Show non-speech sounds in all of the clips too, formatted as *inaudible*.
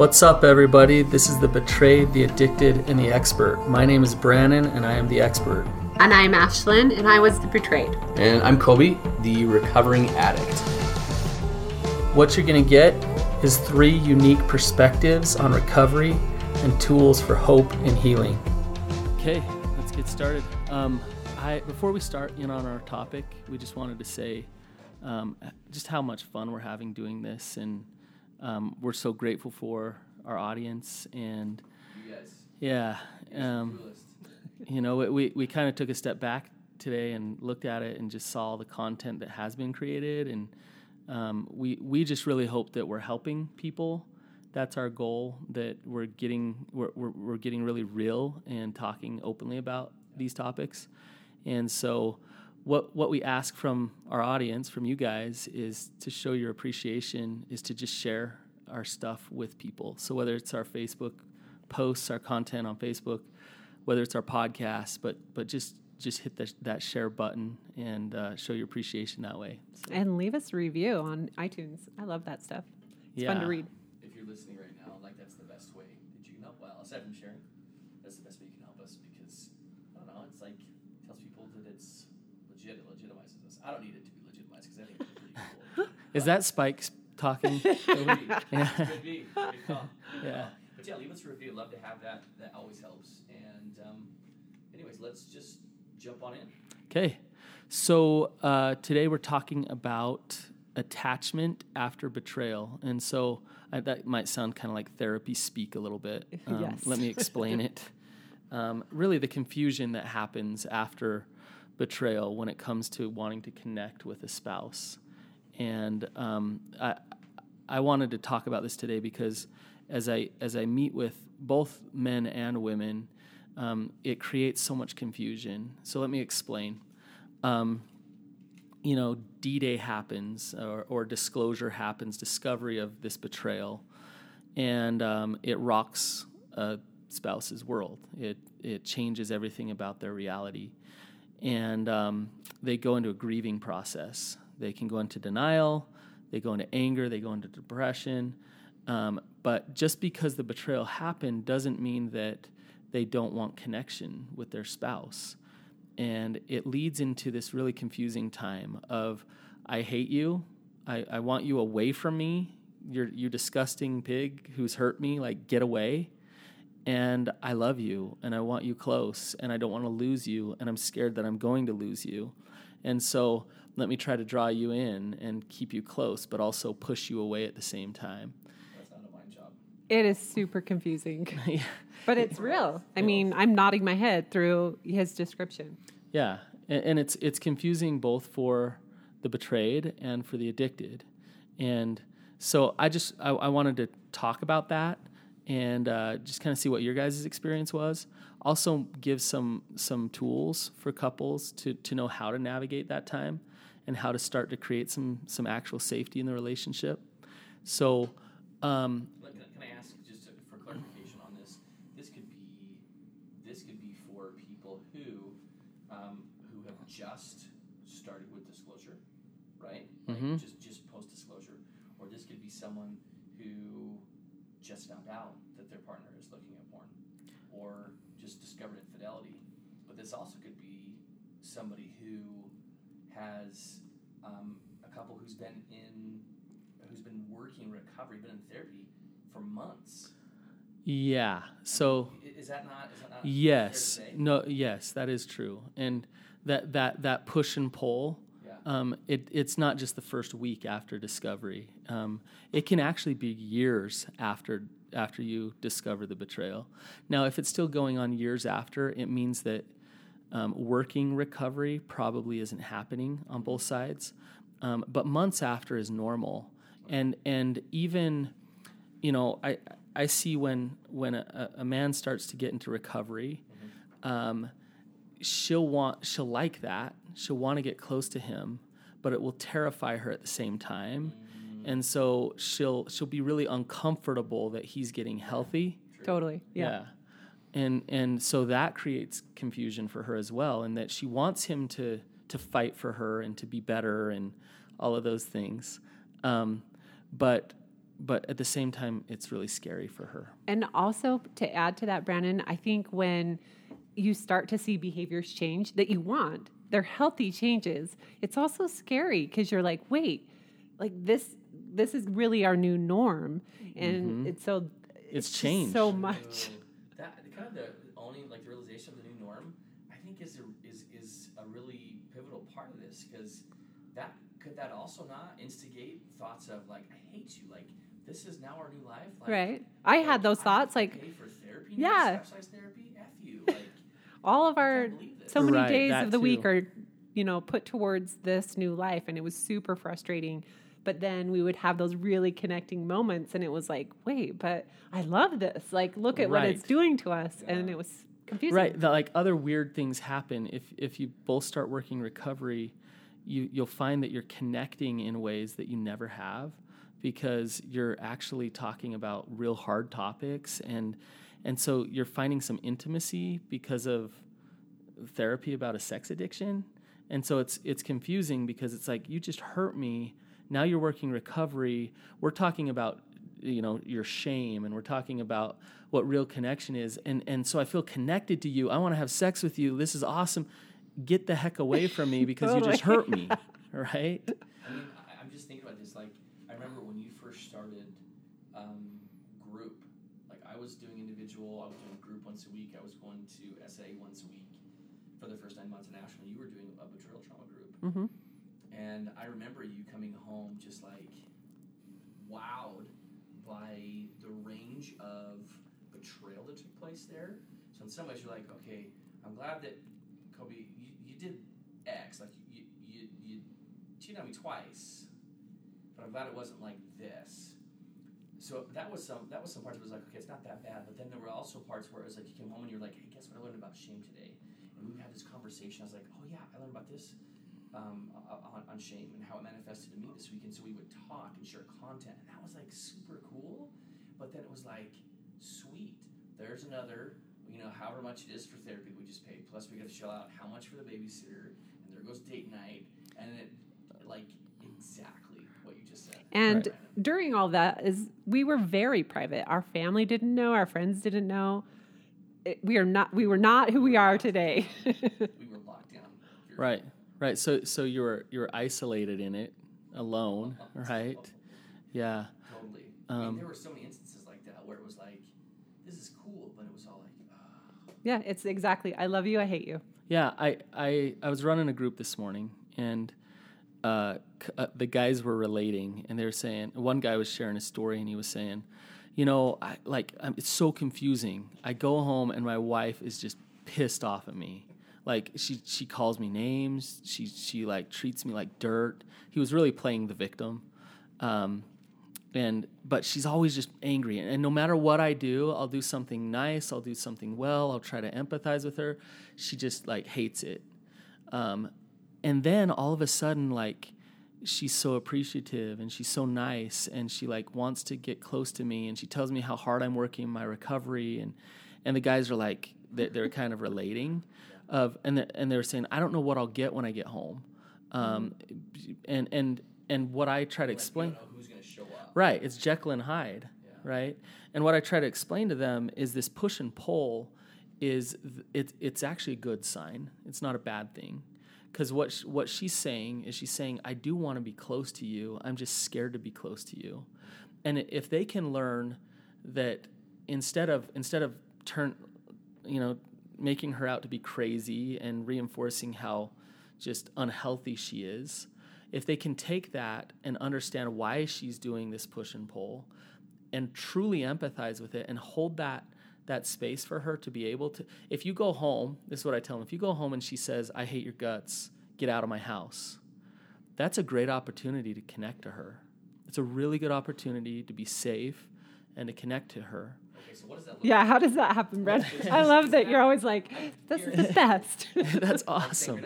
What's up, everybody? This is the betrayed, the addicted, and the expert. My name is Brandon, and I am the expert. And I'm Ashlyn, and I was the betrayed. And I'm Kobe, the recovering addict. What you're going to get is three unique perspectives on recovery and tools for hope and healing. Okay, let's get started. Um, I, before we start in on our topic, we just wanted to say um, just how much fun we're having doing this, and um, we're so grateful for our audience. And yeah, um, you know, we we kind of took a step back today and looked at it and just saw the content that has been created, and um, we we just really hope that we're helping people. That's our goal. That we're getting we're, we're, we're getting really real and talking openly about these topics, and so what what we ask from our audience, from you guys, is to show your appreciation, is to just share our stuff with people. So whether it's our Facebook posts, our content on Facebook, whether it's our podcast, but but just just hit the, that share button and uh, show your appreciation that way. So. And leave us a review on iTunes. I love that stuff. It's yeah. fun to read. If you're listening right now, like that's the best way that you can help. Well, aside from sharing, that's the best way you can help us because I don't know. It's like tells people that it's legit. It legitimizes us. I don't need it to be legitimized because I think it's pretty cool. *laughs* Is that Spike's talking? *laughs* Could be. *laughs* yeah. Could be. Yeah. But yeah, leave us a review. Love to have that. That always helps. And um, anyways, let's just jump on in. Okay. So uh, today we're talking about attachment after betrayal. And so I, that might sound kind of like therapy speak a little bit. Um, yes. Let me explain it. Um, really, the confusion that happens after betrayal when it comes to wanting to connect with a spouse. And um, I, I wanted to talk about this today because as I as I meet with both men and women, um, it creates so much confusion. So let me explain. Um, you know, D Day happens, or, or, disclosure happens, discovery of this betrayal, and um, it rocks a spouse's world. It it changes everything about their reality, and um, they go into a grieving process. They can go into denial, they go into anger, they go into depression. Um, but just because the betrayal happened doesn't mean that they don't want connection with their spouse. And it leads into this really confusing time of, I hate you. I, I want you away from me. You're, you disgusting pig who's hurt me. Like, get away. And I love you and I want you close and I don't want to lose you and I'm scared that I'm going to lose you. And so let me try to draw you in and keep you close, but also push you away at the same time. It is super confusing. *laughs* yeah. But it's real. I mean, I'm nodding my head through his description. Yeah. And, and it's it's confusing both for the betrayed and for the addicted. And so I just I, I wanted to talk about that and uh, just kind of see what your guys' experience was. Also give some some tools for couples to to know how to navigate that time and how to start to create some some actual safety in the relationship. So um, can, can I ask just to, for clarification on this? This could be this could be for people who um, who have just started with disclosure, right? Like mm-hmm. just just post disclosure, or this could be someone just found out that their partner is looking at porn, or just discovered infidelity. But this also could be somebody who has um, a couple who's been in who's been working recovery, been in therapy for months. Yeah. So is that not? Is that not yes. No. Yes, that is true. And that that that push and pull um, it, it's not just the first week after discovery. Um, it can actually be years after after you discover the betrayal. Now, if it's still going on years after, it means that um, working recovery probably isn't happening on both sides. Um, but months after is normal, and and even, you know, I I see when when a, a man starts to get into recovery. Mm-hmm she'll want she'll like that she'll want to get close to him but it will terrify her at the same time and so she'll she'll be really uncomfortable that he's getting healthy totally yeah. yeah. and and so that creates confusion for her as well and that she wants him to to fight for her and to be better and all of those things um, but but at the same time, it's really scary for her. And also to add to that, Brandon, I think when you start to see behaviors change that you want, they're healthy changes. It's also scary because you're like, wait, like this this is really our new norm, and mm-hmm. it's so it's, it's changed. so much. that kind of the owning like the realization of the new norm, I think is a, is is a really pivotal part of this because that could that also not instigate thoughts of like I hate you. Like this is now our new life. Like, right. I like, had those I thoughts like therapy, yeah therapy F you like all of our so many right, days of the too. week are you know put towards this new life and it was super frustrating but then we would have those really connecting moments and it was like wait but i love this like look at right. what it's doing to us yeah. and it was confusing right the, like other weird things happen if if you both start working recovery you you'll find that you're connecting in ways that you never have because you're actually talking about real hard topics and and so you're finding some intimacy because of therapy about a sex addiction. And so it's it's confusing because it's like you just hurt me. Now you're working recovery. We're talking about you know your shame and we're talking about what real connection is and and so I feel connected to you. I want to have sex with you. This is awesome. Get the heck away from me because totally. you just hurt me. *laughs* right? I mean, I'm just thinking about this. Like, I remember when you first started um, group. Like, I was doing individual. I was doing a group once a week. I was going to SA once a week for the first nine months of national, you were doing a betrayal trauma group. Mm-hmm. And I remember you coming home just like wowed by the range of betrayal that took place there. So in some ways, you're like, okay, I'm glad that Kobe, you, you did X, like you, you, you cheated on me twice, but I'm glad it wasn't like this. So that was some that was some parts where it was like, okay, it's not that bad. But then there were also parts where it was like you came home and you're like, hey, guess what I learned about shame today? and we had this conversation. I was like, oh yeah, I learned about this um, on, on shame and how it manifested in me this weekend. So we would talk and share content, and that was like super cool. But then it was like, sweet, there's another, you know, however much it is for therapy we just paid. Plus we got to shell out how much for the babysitter, and there goes date night, and it like exactly what you just said. And right. during all that is we were very private. Our family didn't know, our friends didn't know we are not we were not who we are today. *laughs* we were locked down. Right. Right. So so you were you were isolated in it, alone, right? Yeah. Totally. Um, I mean, there were so many instances like that where it was like, this is cool, but it was all like, oh. Yeah, it's exactly. I love you. I hate you. Yeah. I I I was running a group this morning and. Uh, uh, the guys were relating, and they were saying one guy was sharing a story, and he was saying, you know, I, like um, it's so confusing. I go home and my wife is just pissed off at me. Like she she calls me names. She she like treats me like dirt. He was really playing the victim. Um, and but she's always just angry and, no matter what i do i'll do something nice i'll do something well i'll try to empathize with her she just like hates it um, and then all of a sudden like she's so appreciative and she's so nice and she like wants to get close to me and she tells me how hard I'm working my recovery and and the guys are like they're, they're *laughs* kind of relating of and they're, and they're saying I don't know what I'll get when I get home. Um, and and and what I try to explain right it's Jekyll and Hyde yeah. right? And what I try to explain to them is this push and pull is it, it's actually a good sign. It's not a bad thing because what sh- what she's saying is she's saying I do want to be close to you. I'm just scared to be close to you. And if they can learn that instead of instead of turn, you know, making her out to be crazy and reinforcing how just unhealthy she is, if they can take that and understand why she's doing this push and pull, and truly empathize with it and hold that that space for her to be able to if you go home this is what i tell them if you go home and she says i hate your guts get out of my house that's a great opportunity to connect to her. It's a really good opportunity to be safe and to connect to her. Okay, so what does that look yeah like? how does that happen brett? *laughs* I love that you're always like this is the *laughs* best. That's awesome.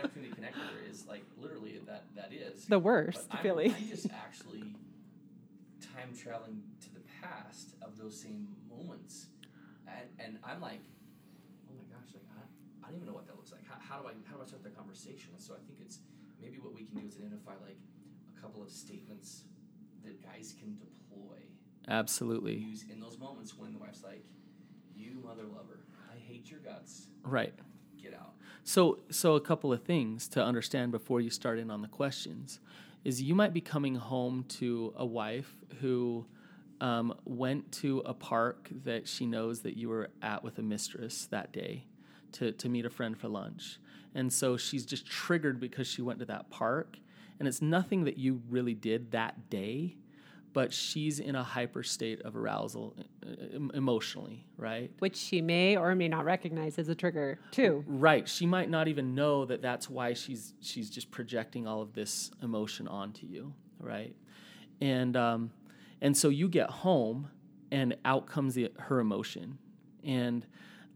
the worst but feeling I'm, I'm just actually time traveling to the past of those same moments and, I'm like, oh my gosh, like I, I don't even know what that looks like. How, how do I how do I start that conversation? And so I think it's maybe what we can do is identify like a couple of statements that guys can deploy Absolutely. Use in those moments when the wife's like, "You mother lover, I hate your guts." Right. Get out. So, so a couple of things to understand before you start in on the questions is you might be coming home to a wife who um, went to a park that she knows that you were at with a mistress that day to, to meet a friend for lunch. And so she's just triggered because she went to that park. And it's nothing that you really did that day, but she's in a hyper state of arousal emotionally, right? Which she may or may not recognize as a trigger too. Right. She might not even know that that's why she's she's just projecting all of this emotion onto you, right? And um, and so you get home, and out comes the, her emotion, and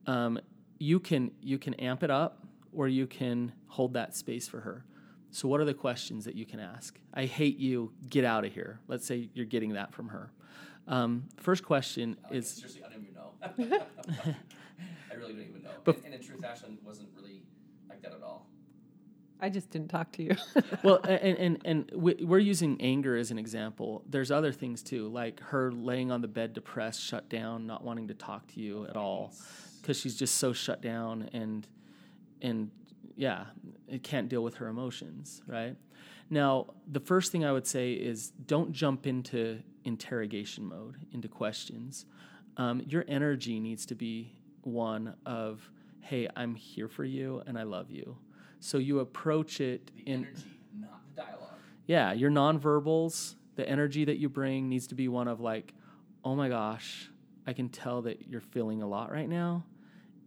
um, you can you can amp it up, or you can hold that space for her. So, what are the questions that you can ask? I hate you. Get out of here. Let's say you're getting that from her. Um, first question okay, is. Seriously, I don't even know. *laughs* *laughs* I really don't even know. But, and, and in truth, Ashlyn wasn't really like that at all. I just didn't talk to you. *laughs* well, and and and we're using anger as an example. There's other things too, like her laying on the bed, depressed, shut down, not wanting to talk to you at all, because she's just so shut down and and yeah, it can't deal with her emotions, right? Now, the first thing I would say is don't jump into interrogation mode, into questions. Um, your energy needs to be one of, hey, I'm here for you and I love you. So you approach it the in. Energy, not the dialogue. Yeah, your nonverbals, the energy that you bring needs to be one of like, oh my gosh, I can tell that you're feeling a lot right now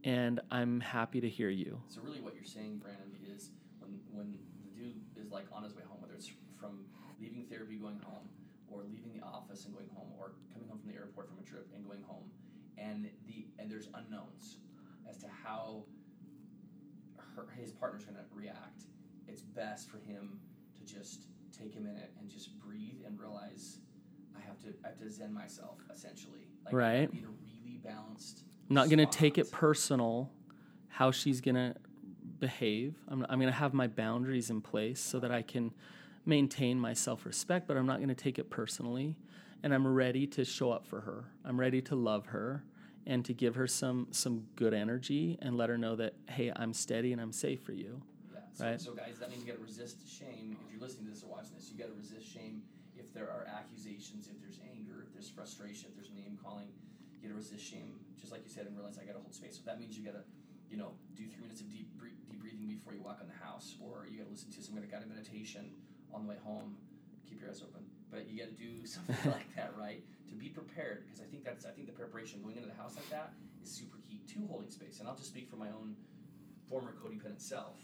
and I'm happy to hear you. So really, what you're saying, Brandon, is when when the dude is like on his way home, whether it's from leaving therapy, going home, or leaving the office and going home, or coming home from the airport from a trip and going home, and the and there's unknowns as to how her, his partner's going to react. It's best for him to just take a minute and just breathe and realize I have to I have to zen myself essentially. Like right. Be in a really balanced I'm not going to take it personal how she's going to behave. I'm, I'm going to have my boundaries in place so that I can maintain my self respect, but I'm not going to take it personally. And I'm ready to show up for her. I'm ready to love her and to give her some some good energy and let her know that hey, I'm steady and I'm safe for you. Yeah. So, right. So guys, that means you got to resist shame. If you're listening to this or watching this, you got to resist shame. If there are accusations, if there's anger, if there's frustration, if there's name calling, you got to resist shame just like you said, and realize I got to hold space. So that means you got to, you know, do three minutes of deep deep breathing before you walk in the house, or you got to listen to some kind of guided meditation on the way home. Keep your eyes open, but you got to do *laughs* something like that, right? To be prepared, because I think that's I think the preparation going into the house like that is super key to holding space. And I'll just speak for my own former codependent self.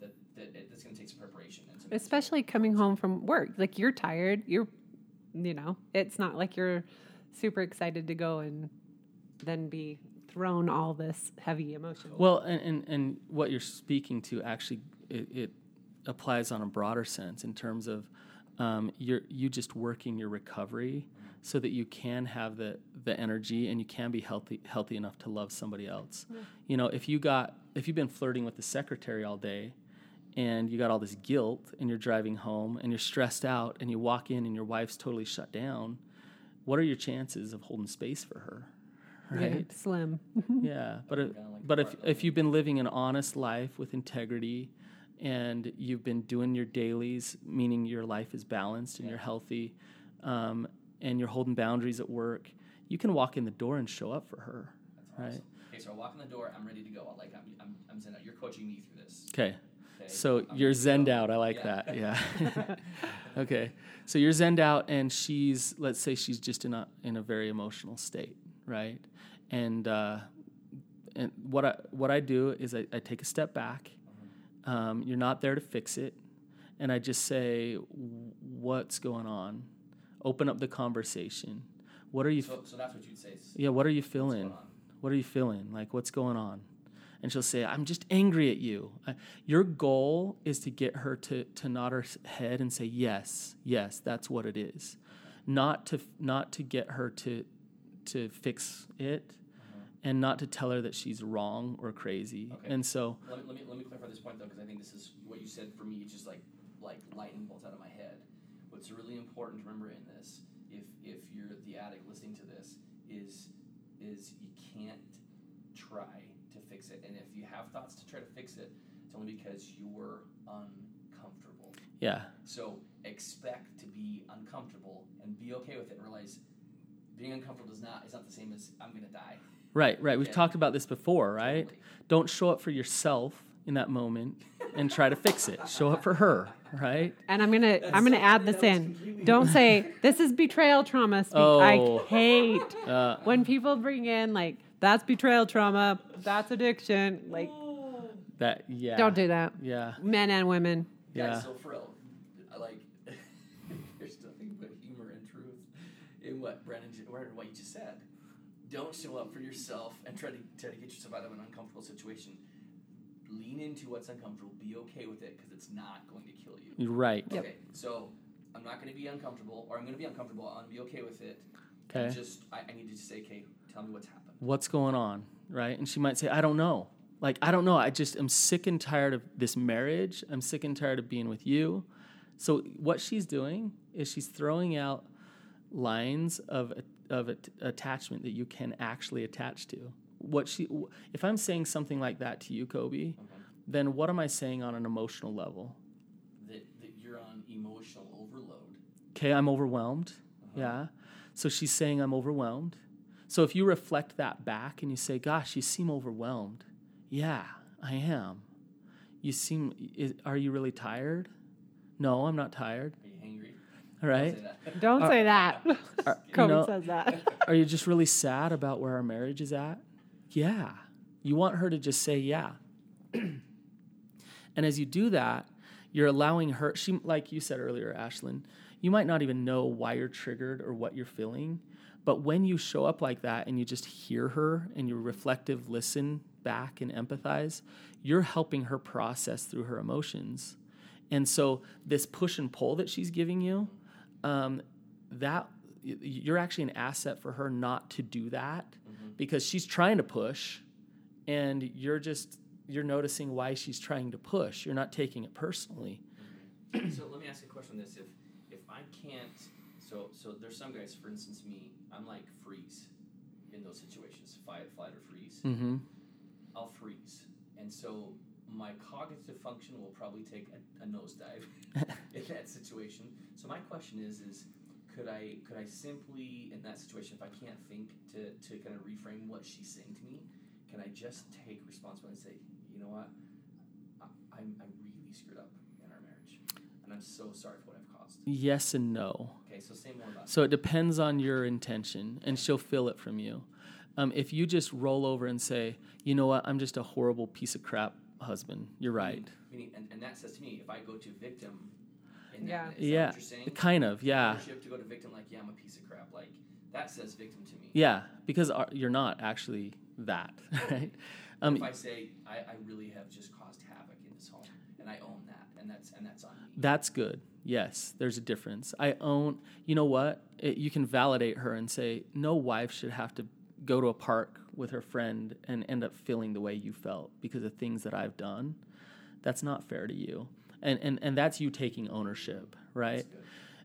That, that it, that's going to take some preparation, especially coming home from work. Like you're tired, you're, you know, it's not like you're super excited to go and then be thrown all this heavy emotion. Well, and, and, and what you're speaking to actually, it, it, applies on a broader sense in terms of um, you're you just working your recovery so that you can have the the energy and you can be healthy healthy enough to love somebody else. Yeah. You know, if you got if you've been flirting with the secretary all day and you got all this guilt and you're driving home and you're stressed out and you walk in and your wife's totally shut down, what are your chances of holding space for her? right? Yeah, slim. *laughs* yeah, but if, but if if you've been living an honest life with integrity, and you've been doing your dailies, meaning your life is balanced and yeah. you're healthy, um, and you're holding boundaries at work, you can walk in the door and show up for her, That's right? Awesome. Okay, so I walk in the door. I'm ready to go. Like I'm, I'm, I'm zen out. You're coaching me through this. Okay. So I'm you're zenned out. I like yeah. that. Yeah. *laughs* *laughs* okay. So you're zenned out, and she's let's say she's just in a in a very emotional state, right? and uh, and what I what I do is I, I take a step back. Um, you're not there to fix it, and I just say, "What's going on?" Open up the conversation. What are you? So, so that's what you'd say. Yeah. What are you feeling? What are you feeling? Like, what's going on? And she'll say, "I'm just angry at you." I, your goal is to get her to to nod her head and say, "Yes, yes, that's what it is," not to not to get her to to fix it. And not to tell her that she's wrong or crazy. Okay. And so let me, let me, let me clarify this point though, because I think this is what you said for me. It's just like like lightning bolts out of my head. What's really important to remember in this if if you're the addict listening to this, is is you can't try to fix it, and if you have thoughts to try to fix it, it's only because you're uncomfortable. Yeah. So expect to be uncomfortable and be okay with it. And realize being uncomfortable is not is not the same as I'm gonna die. Right, right. We've Yeah. talked about this before, right? Totally. Don't show up for yourself in that moment and try to fix it. Show up for her, right? And I'm gonna I'm gonna add this in. Don't say this is betrayal trauma. Speak. Oh. I hate *laughs* Uh, when people bring in like that's betrayal trauma, that's addiction. Like that yeah. don't do that. Yeah. Men and women. Yeah. Guys, so for real, I like *laughs* there's nothing but humor and truth in what Brandon, ju- or what you just said. Don't show up for yourself and try to try to get yourself out of an uncomfortable situation. Lean into what's uncomfortable. Be okay with it because it's not going to kill you. You're right. Yep. Okay, so I'm not going to be uncomfortable, or I'm going to be uncomfortable. I'm going to be okay with it. Okay. Just I, I need to just say, okay, tell me what's happened. What's going on, right? And she might say, I don't know. Like, I don't know. I just am sick and tired of this marriage. I'm sick and tired of being with you. So what she's doing is she's throwing out lines of of at- attachment that you can actually attach to. What she if I'm saying something like that to you, Kobe, Okay. then what am I saying on an emotional level? That, that you're on emotional overload. Okay, I'm overwhelmed. Uh-huh. Yeah. So she's saying I'm overwhelmed. So if you reflect that back and you say, "Gosh, you seem overwhelmed." Yeah, I am. You seem is, are you really tired? No, I'm not tired. Are you hangry? All right. Say that. Don't say that. *laughs* Are, you know, says that. *laughs* are you just really sad about where our marriage is at? Yeah. You want her to just say yeah. *clears throat* and as you do that, you're allowing her she like you said earlier, Ashlyn, you might not even know why you're triggered or what you're feeling, but when you show up like that and you just hear her and you reflective listen back and empathize, you're helping her process through her emotions. And so this push and pull that she's giving you, um, that you're actually an asset for her not to do that because she's trying to push and you're just you're noticing why she's trying to push you're not taking it personally so let me ask you a question on this. If if I can't so so there's some guys, for instance me, I'm like freeze in those situations, fight, flight or freeze. mm-hmm. I'll freeze. And so my cognitive function will probably take a, a nosedive *laughs* in that situation. So my question is is could I could I simply in that situation if I can't think to, to kind of reframe what she's saying to me, can I just take responsibility and say, you know what, I, I'm I really screwed up in our marriage, and I'm so sorry for what I've caused. yes and no Okay, so say more about. so it depends on your intention and she'll feel it from you um, if you just roll over and say you know what i'm just a horrible piece of crap husband you're right Meaning, and, and that says to me, if I go to victim, in Yeah. that, is that yeah what you're saying? kind of yeah ownership to go to victim like yeah i'm a piece of crap like that says victim to me yeah because our- you're not actually that *laughs* right um, if i say I, I really have just caused havoc in this home and i own that and that's and that's on me That's good. Yes, there's a difference. I own, you know what? It, you can validate her and say, no wife should have to go to a park with her friend and end up feeling the way you felt because of things that I've done. That's not fair to you. And, and, and that's you taking ownership, right?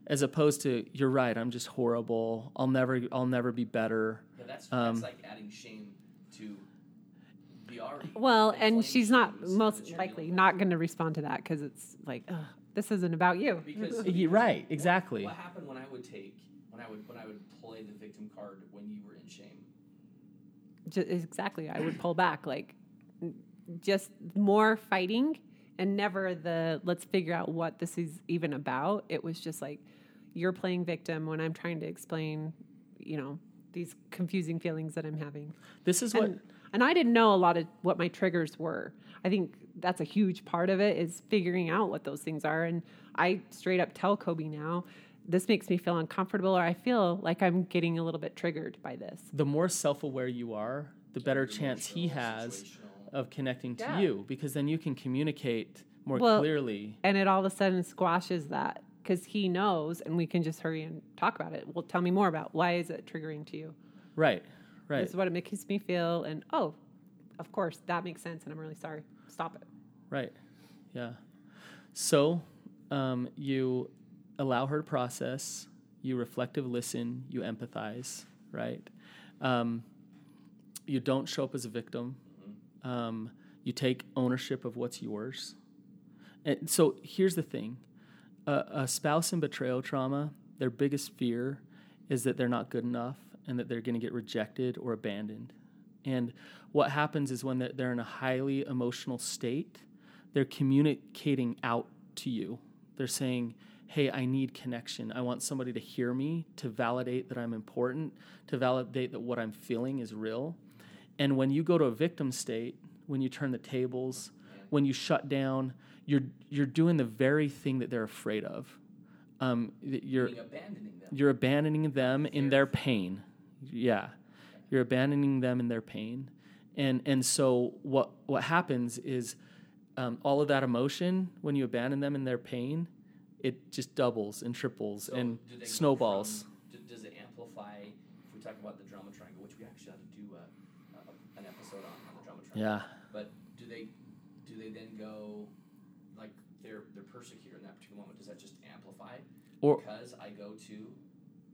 As opposed to, you're right, I'm just horrible. I'll never, I'll never be better. yeah that's Um, that's like adding shame to the already Well, and she's not most likely not going to respond to that because it's like, Ugh, this isn't about you. with. because *laughs* You're right, exactly. what happened when i would take when i would when i would play the victim card when you were in shame Ju- exactly. I would pull back, like just more fighting and never the let's figure out what this is even about. It was just like you're playing victim when I'm trying to explain, you know, these confusing feelings that I'm having. This is what, And, and I didn't know a lot of what my triggers were. I think that's a huge part of it is figuring out what those things are. And I straight up tell Kobe now, this makes me feel uncomfortable or I feel like I'm getting a little bit triggered by this. the more self aware you are, the better Your chance he has of connecting to Yeah. you because then you can communicate more Well, clearly. and it all of a sudden squashes that because he knows and we can just hurry and talk about it well tell me more about why is it triggering to you Right, right, this is what it makes me feel and oh of course that makes sense and i'm really sorry stop it right. Yeah. So um, you allow her to process. you reflective listen, you empathize, right? Um, you don't show up as a victim. Um, you take ownership of what's yours. And so here's the thing a spouse in betrayal trauma, their biggest fear is that they're not good enough and that they're going to get rejected or abandoned. And what happens is when they're in a highly emotional state, they're communicating out to you. They're saying, Hey, I need connection. I want somebody to hear me, to validate that I'm important, to validate that what I'm feeling is real. And when you go to a victim state, when you turn the tables, when you shut down, you're you're doing the very thing that they're afraid of. Um, you're abandoning them. You're abandoning them in their pain. Yeah, you're abandoning them in their pain, and and so what what happens is um, all of that emotion when you abandon them in their pain, it just doubles and triples so and snowballs. From, does it amplify? If we talk about the drama triangle, which we actually had to do a, a, an episode on, on the drama triangle. Yeah. But do they do they then go like they're they're persecutor in that particular moment? Does that just amplify? Or because I go to.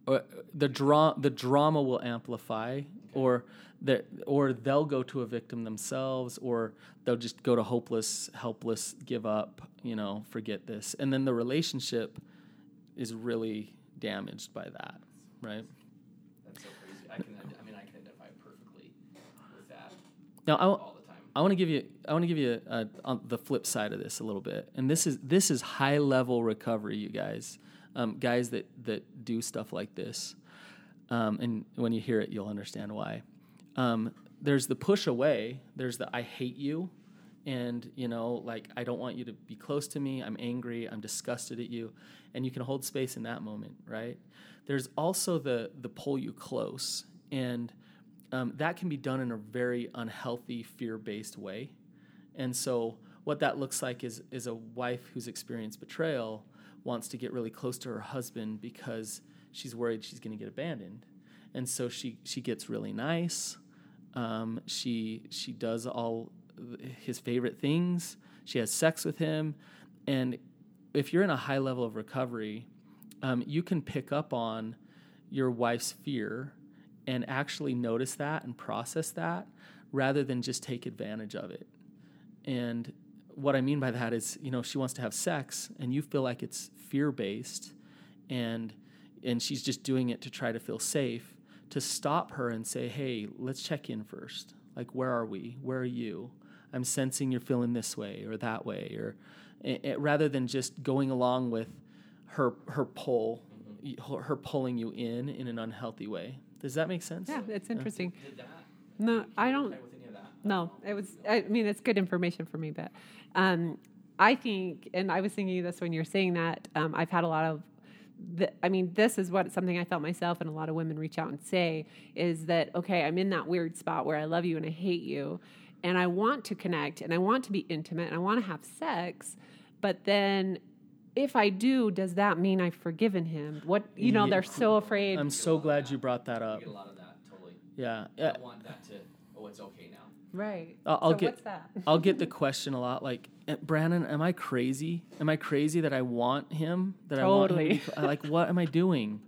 Or uh, the dra- the drama will amplify. Or that or they'll go to a victim themselves or they'll just go to hopeless helpless give up you know forget this. And then the relationship is really damaged by that right? That's so crazy. I can i mean i can identify perfectly with that now I, all the time. I want to give you I want to give you a, a, on the flip side of this a little bit, and this is this is high level recovery, you guys, um, guys that that do stuff like this, um, and when you hear it, you'll understand why um, there's the push away. There's the I hate you, and you know, like I don't want you to be close to me. I'm angry. I'm disgusted at you, and you can hold space in that moment, right? There's also the the pull you close, and um, that can be done in a very unhealthy, fear based way. And so, what that looks like is is a wife who's experienced betrayal wants to get really close to her husband because she's worried she's going to get abandoned, and so she she gets really nice um, she she does all his favorite things. She has sex with him, and if you're in a high level of recovery, um, you can pick up on your wife's fear and actually notice that and process that rather than just take advantage of it. And what I mean by that is, you know, she wants to have sex and you feel like it's fear based and and she's just doing it to try to feel safe to stop her and say, hey, let's check in first. Like, where are we? Where are you? I'm sensing you're feeling this way or that way, or it, it, rather than just going along with her her pull, mm-hmm. her pulling you in in an unhealthy way. Does that make sense? Yeah, it's interesting. Yeah. No, I don't. No, it was. I mean, it's good information for me, but um, I think, and I was thinking this when you're saying that. Um, I've had a lot of the, I mean, this is what something I felt myself, and a lot of women reach out and say is that, okay, I'm in that weird spot where I love you and I hate you, and I want to connect and I want to be intimate and I want to have sex, but then if I do, does that mean I've forgiven him? What you know, yeah. they're so afraid. I'm so glad you brought that up. get a lot of that, totally. Yeah. I want that to. Oh, it's okay now. Right. I'll, I'll so get. *laughs* I'll get the *laughs* question a lot, like, Brandon, am I crazy? Am I crazy that I want him? That totally. I want him? like, what am I doing?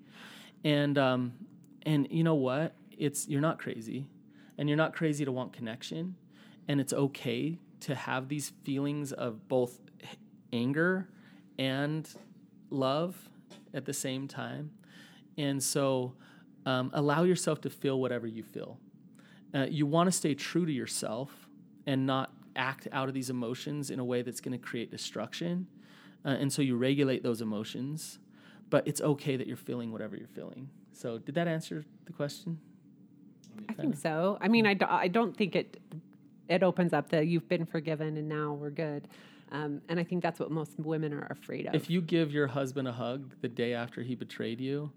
And um, and you know what? It's you're not crazy, and you're not crazy to want connection, and it's okay to have these feelings of both anger and love at the same time, and so um, allow yourself to feel whatever you feel uh, you want to stay true to yourself and not act out of these emotions in a way that's going to create destruction. Uh, and so you regulate those emotions, but it's okay that you're feeling whatever you're feeling. So, did that answer the question? I think so. I mean, I, do, I don't think it it opens up the you've been forgiven and now we're good. Um, and I think that's what most women are afraid of. If you give your husband a hug the day after he betrayed you,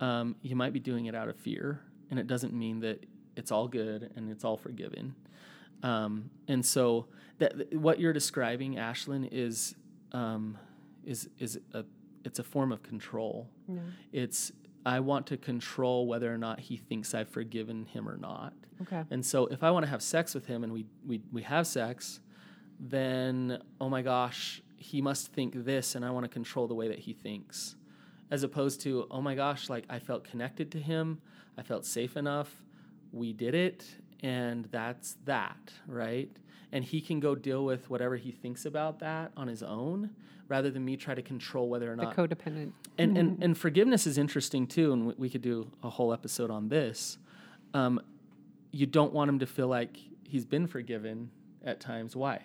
um, you might be doing it out of fear, and it doesn't mean that it's all good and it's all forgiven. Um, and so that what you're describing, Ashlyn, is um, is is a it's a form of control. Yeah. It's I want to control whether or not he thinks I've forgiven him or not. Okay. And so if I want to have sex with him and we we we have sex, then oh my gosh, he must think this and I want to control the way that he thinks. as opposed to, oh my gosh, like I felt connected to him, I felt safe enough, we did it, and that's that, right? And he can go deal with whatever he thinks about that on his own rather than me try to control whether or not the codependent. And and, and forgiveness is interesting too, and we could do a whole episode on this. Um, you don't want him to feel like he's been forgiven at times. Why?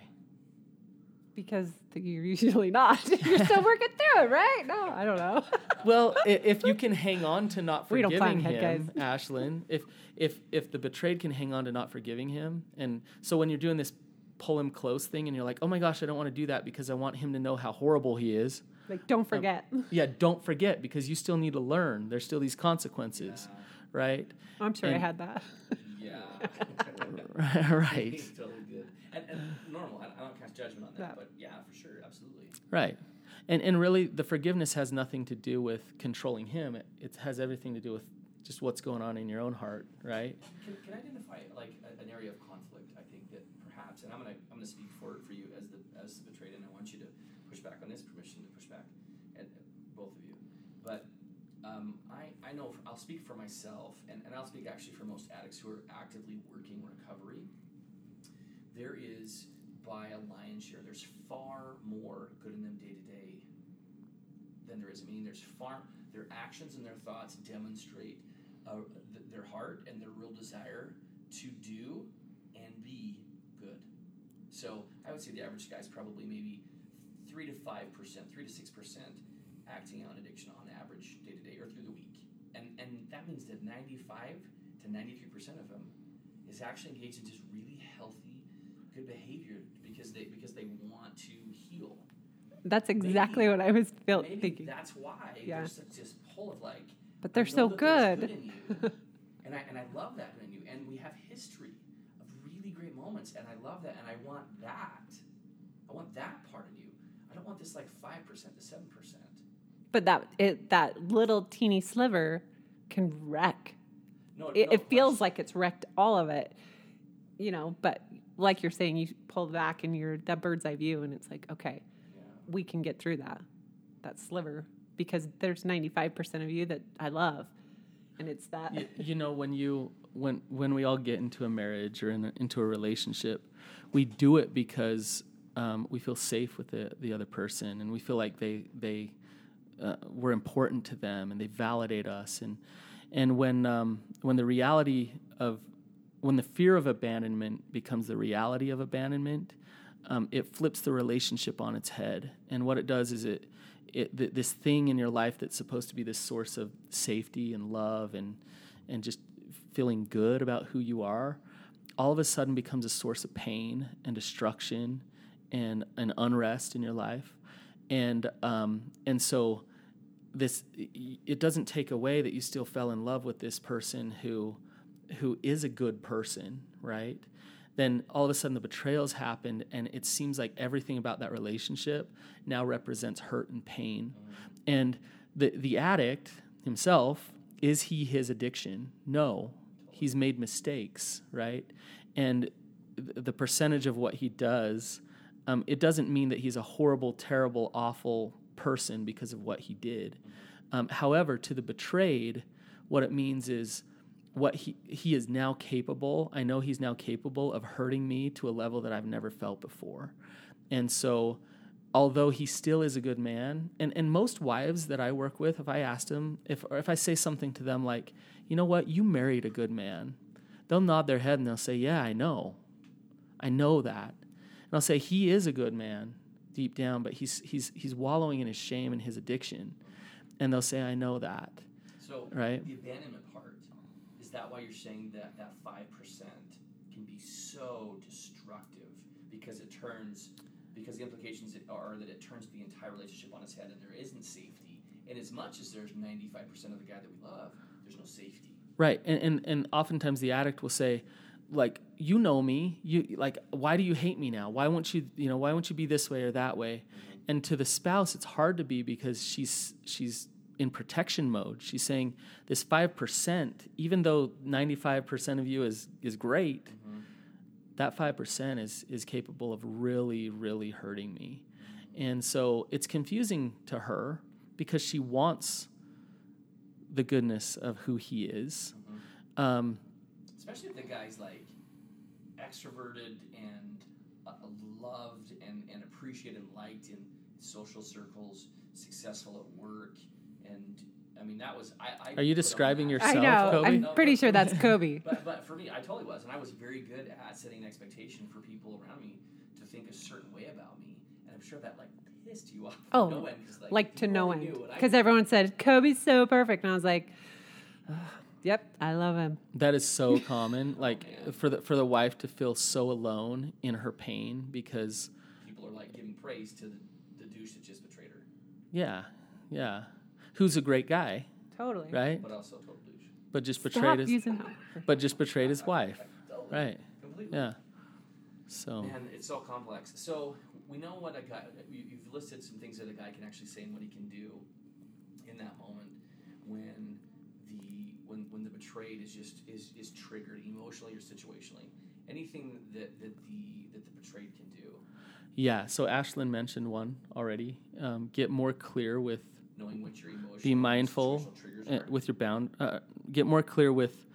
Because you're usually not. you're still working through it, right? No, I don't know. *laughs* well, if you can hang on to not forgiving him, *laughs* Ashlyn, if if if the betrayed can hang on to not forgiving him, and so when you're doing this pull him close thing, and you're like, oh my gosh, I don't want to do that because I want him to know how horrible he is. Like, don't um, forget. Um, *laughs* yeah, don't forget because you still need to learn. There's still these consequences, yeah. right? I'm sure and, I had that. yeah. right. Totally good. And, and normal. I, don't cast judgment on that, but yeah, for sure, absolutely. Right. And and really, the forgiveness has nothing to do with controlling him. It, it has everything to do with just what's going on in your own heart, right? Can, can I identify like an area of conflict? I think that perhaps, and I'm gonna I'm gonna speak for for you as the as the betrayed, and I want you to push back on this permission to push back, at, both of you. But um, I I know for, I'll speak for myself, and, and I'll speak actually for most addicts who are actively working recovery. There is by a lion's share. There's far more good in them day to day than there is. I mean, there's far their actions and their thoughts demonstrate uh, th- their heart and their real desire to do and be good. So I would say the average guy is probably maybe three to five percent, three to six percent acting on addiction on average day to day or through the week, and and that means that 95 to 93 percent of them is actually engaged in just really healthy, good behavior because they because they want to heal. That's exactly maybe, what I was feel, thinking. That's why yeah. there's such this pull of like. But they're so good. good *laughs* and I and I love that in you. And we have history of really great moments, and I love that, and I want that. I want that part of you. I don't want this like five percent to seven percent. But that it that little teeny sliver can wreck. No, it, no, it feels like it's wrecked all of it. You know, but like you're saying, you pull back and you're that bird's eye view, and it's like, okay, yeah. we can get through that, that sliver, because there's 95% of you that I love, and it's that. You, you know, when you when when we all get into a marriage or in a, into a relationship, we do it because um, we feel safe with the the other person, and we feel like they they uh, we're important to them, and they validate us, and and when um, when the reality of when the fear of abandonment becomes the reality of abandonment, um, it flips the relationship on its head. And what it does is it, it th- this thing in your life that's supposed to be this source of safety and love and and just feeling good about who you are, all of a sudden becomes a source of pain and destruction and an unrest in your life. And um, and so this it doesn't take away that you still fell in love with this person who who is a good person, right? Then all of a sudden the betrayals happened, and it seems like everything about that relationship now represents hurt and pain. And the the addict himself is he his addiction? No, he's made mistakes, right? And the percentage of what he does, um, it doesn't mean that he's a horrible, terrible, awful person because of what he did. Um, however, to the betrayed, what it means is what he he is now capable. I know he's now capable of hurting me to a level that I've never felt before. And so although he still is a good man, and, and most wives that I work with, if I asked them, if or if I say something to them like, you know what, you married a good man, they'll nod their head and they'll say, Yeah, I know. I know that. And I'll say, He is a good man deep down, but he's he's he's wallowing in his shame and his addiction. And they'll say, I know that. So right? the abandonment is that why you're saying that that 5% can be so destructive because it turns, because the implications are that it turns the entire relationship on its head and there isn't safety. And as much as there's 95% of the guy that we love, there's no safety. Right. And, and, and oftentimes the addict will say, like you know me you like why do you hate me now why won't you you know why won't you be this way or that way mm-hmm. and to the spouse it's hard to be because she's she's in protection mode. She's saying this 5%, even though 95% of you is, is great, mm-hmm. that 5% is, is capable of really, really hurting me. And so it's confusing to her because she wants the goodness of who he is. Mm-hmm. Um, Especially if the guy's like extroverted and uh, loved and, and appreciated and liked in social circles, successful at work, and I mean that was I. I Are you describing yourself? I know. Kobe? I'm pretty sure that's Kobe. *laughs* but but for me, I totally was, and I was very good at setting an expectation for people around me to think a certain way about me, and I'm sure that like pissed you off. Oh, no end, like, like to no end, because everyone said Kobe's so perfect, and I was like. Yep, I love him. That is so *laughs* common. Oh, like oh, for the for the wife to feel so alone in her pain because people are like giving praise to the, the douche that just betrayed her. Yeah, yeah. Who's a great guy. Totally. Right. But also total douche. But just Stop betrayed his. But just betrayed his wife. Totally. Right. Completely. Yeah. So. Man, it's so complex. So we know what a guy. You've listed some things that a guy can actually say and what he can do in that moment when the when when the betrayed is just is is triggered emotionally or situationally. Anything that that the that the betrayed can do. Yeah. So Ashlyn mentioned one already. Um, get more clear with knowing what your emotional. Be mindful uh, with your bound. Uh, get more clear with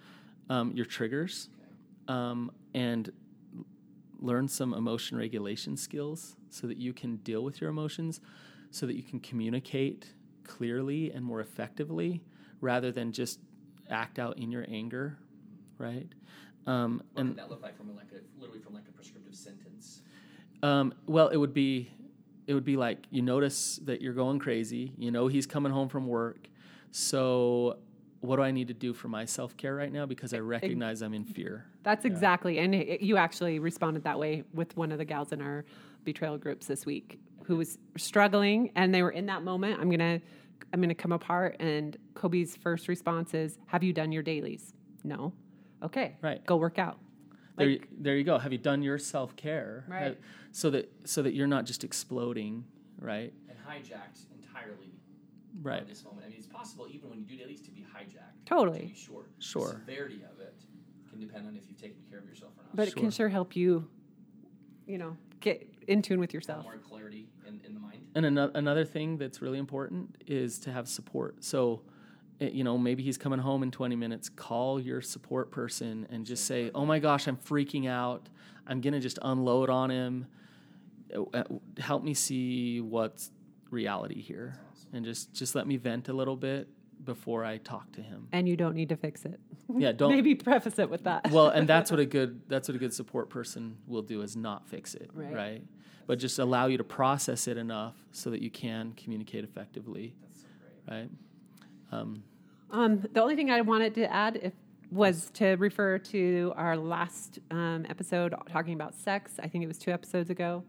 um, your triggers, okay. um, and learn some emotion regulation skills so that you can deal with your emotions, so that you can communicate clearly and more effectively rather than just act out in your anger, right? Um, what and that look like from like a literally from like a prescriptive sentence? Um, well, it would be it would be like you notice that you're going crazy. You know he's coming home from work, so what do I need to do for my self care right now? Because I recognize I'm in fear. That's yeah. exactly, and it, you actually responded that way with one of the gals in our betrayal groups this week who was struggling, and they were in that moment. I'm gonna I'm going to come apart. And Kobe's first response is, Have you done your dailies? No. Okay. Right. Go work out. There, like, there you go. Have you done your self care? Right. so that so that you're not just exploding, right? And hijacked entirely. Right. At this moment, I mean, it's possible even when you do dailies to be hijacked. Totally. To be sure. Sure. The severity of it can depend on if you've taken care of yourself or not. But sure. it can sure help you, you know, get in tune with yourself. More clarity in, in the mind. And another another thing that's really important is to have support. So, it, you know, maybe he's coming home in 20 minutes. Call your support person and just say, "Oh my gosh, I'm freaking out. I'm gonna just unload on him. Uh, help me see what's reality here, awesome. and just just let me vent a little bit." before I talk to him. And you don't need to fix it. Yeah, don't *laughs* maybe preface it with that. well, and that's what a *laughs* good that's what a good support person will do is not fix it, right? right? but just allow you to process it enough so that you can communicate effectively. So right? Um, um, the only thing I wanted to add if, was to refer to our last um, episode talking about sex. I think it was two episodes ago.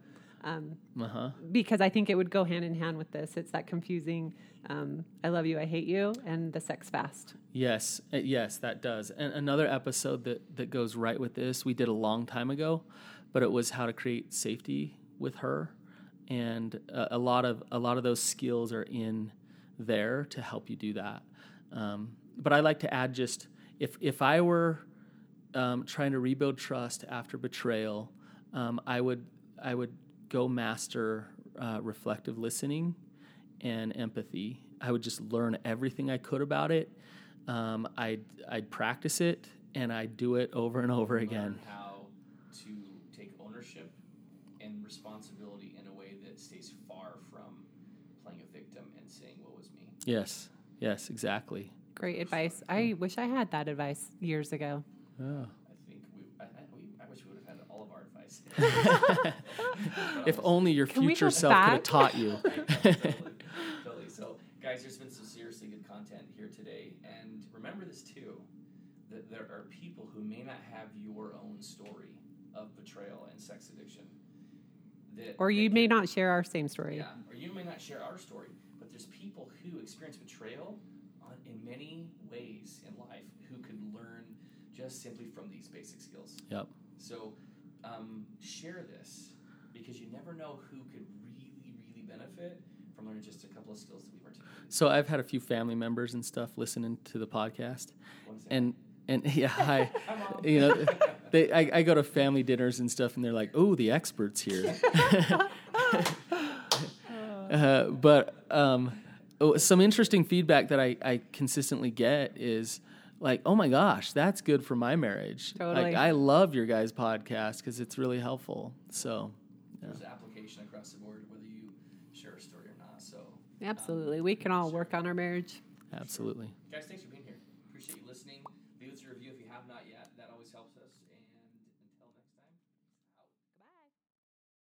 Um, uh-huh. Because I think it would go hand in hand with this. It's that confusing um, I love you, I hate you, and the sex fast. Yes, uh, yes, that does. And another episode that, that goes right with this, we did a long time ago, but it was how to create safety with her, and a, a lot of a lot of those skills are in there to help you do that. Um, but I like to add just if if I were um, trying to rebuild trust after betrayal, um, I would I would go master uh, reflective listening and empathy. I would just learn everything I could about it. Um, I'd I'd practice it and I'd do it over and over again. How to take ownership and responsibility in a way that stays far from playing a victim and saying what was me. Yes, yes, exactly. Great advice. I wish I had that advice years ago. Yeah. I think we, I, we, I wish we would have had all of our advice. *laughs* *laughs* if only your Can future self back? could have taught you. *laughs* totally, totally. So, guys, there's been some seriously good content here today. And remember this too that there are people who may not have your own story of betrayal and sex addiction. That, or you may not share our same story. Yeah, or you may not share our story people who experience betrayal on, in many ways in life who could learn just simply from these basic skills. Yep. So um, share this because you never know who could really, really benefit from learning just a couple of skills that we've articulated. So I've had a few family members and stuff listening to the podcast, and and *laughs* yeah, *laughs* I, you know, they I, I go to family dinners and stuff, and they're like, "Oh, the experts here." *laughs* uh, but um, oh, some interesting feedback that I, I consistently get is like, oh my gosh, that's good for my marriage. Totally. Like, I love your guys' podcast because it's really helpful. So, yeah. there's application across the board, whether you share a story or not. So, absolutely, um, we can all work on our marriage. Absolutely, guys.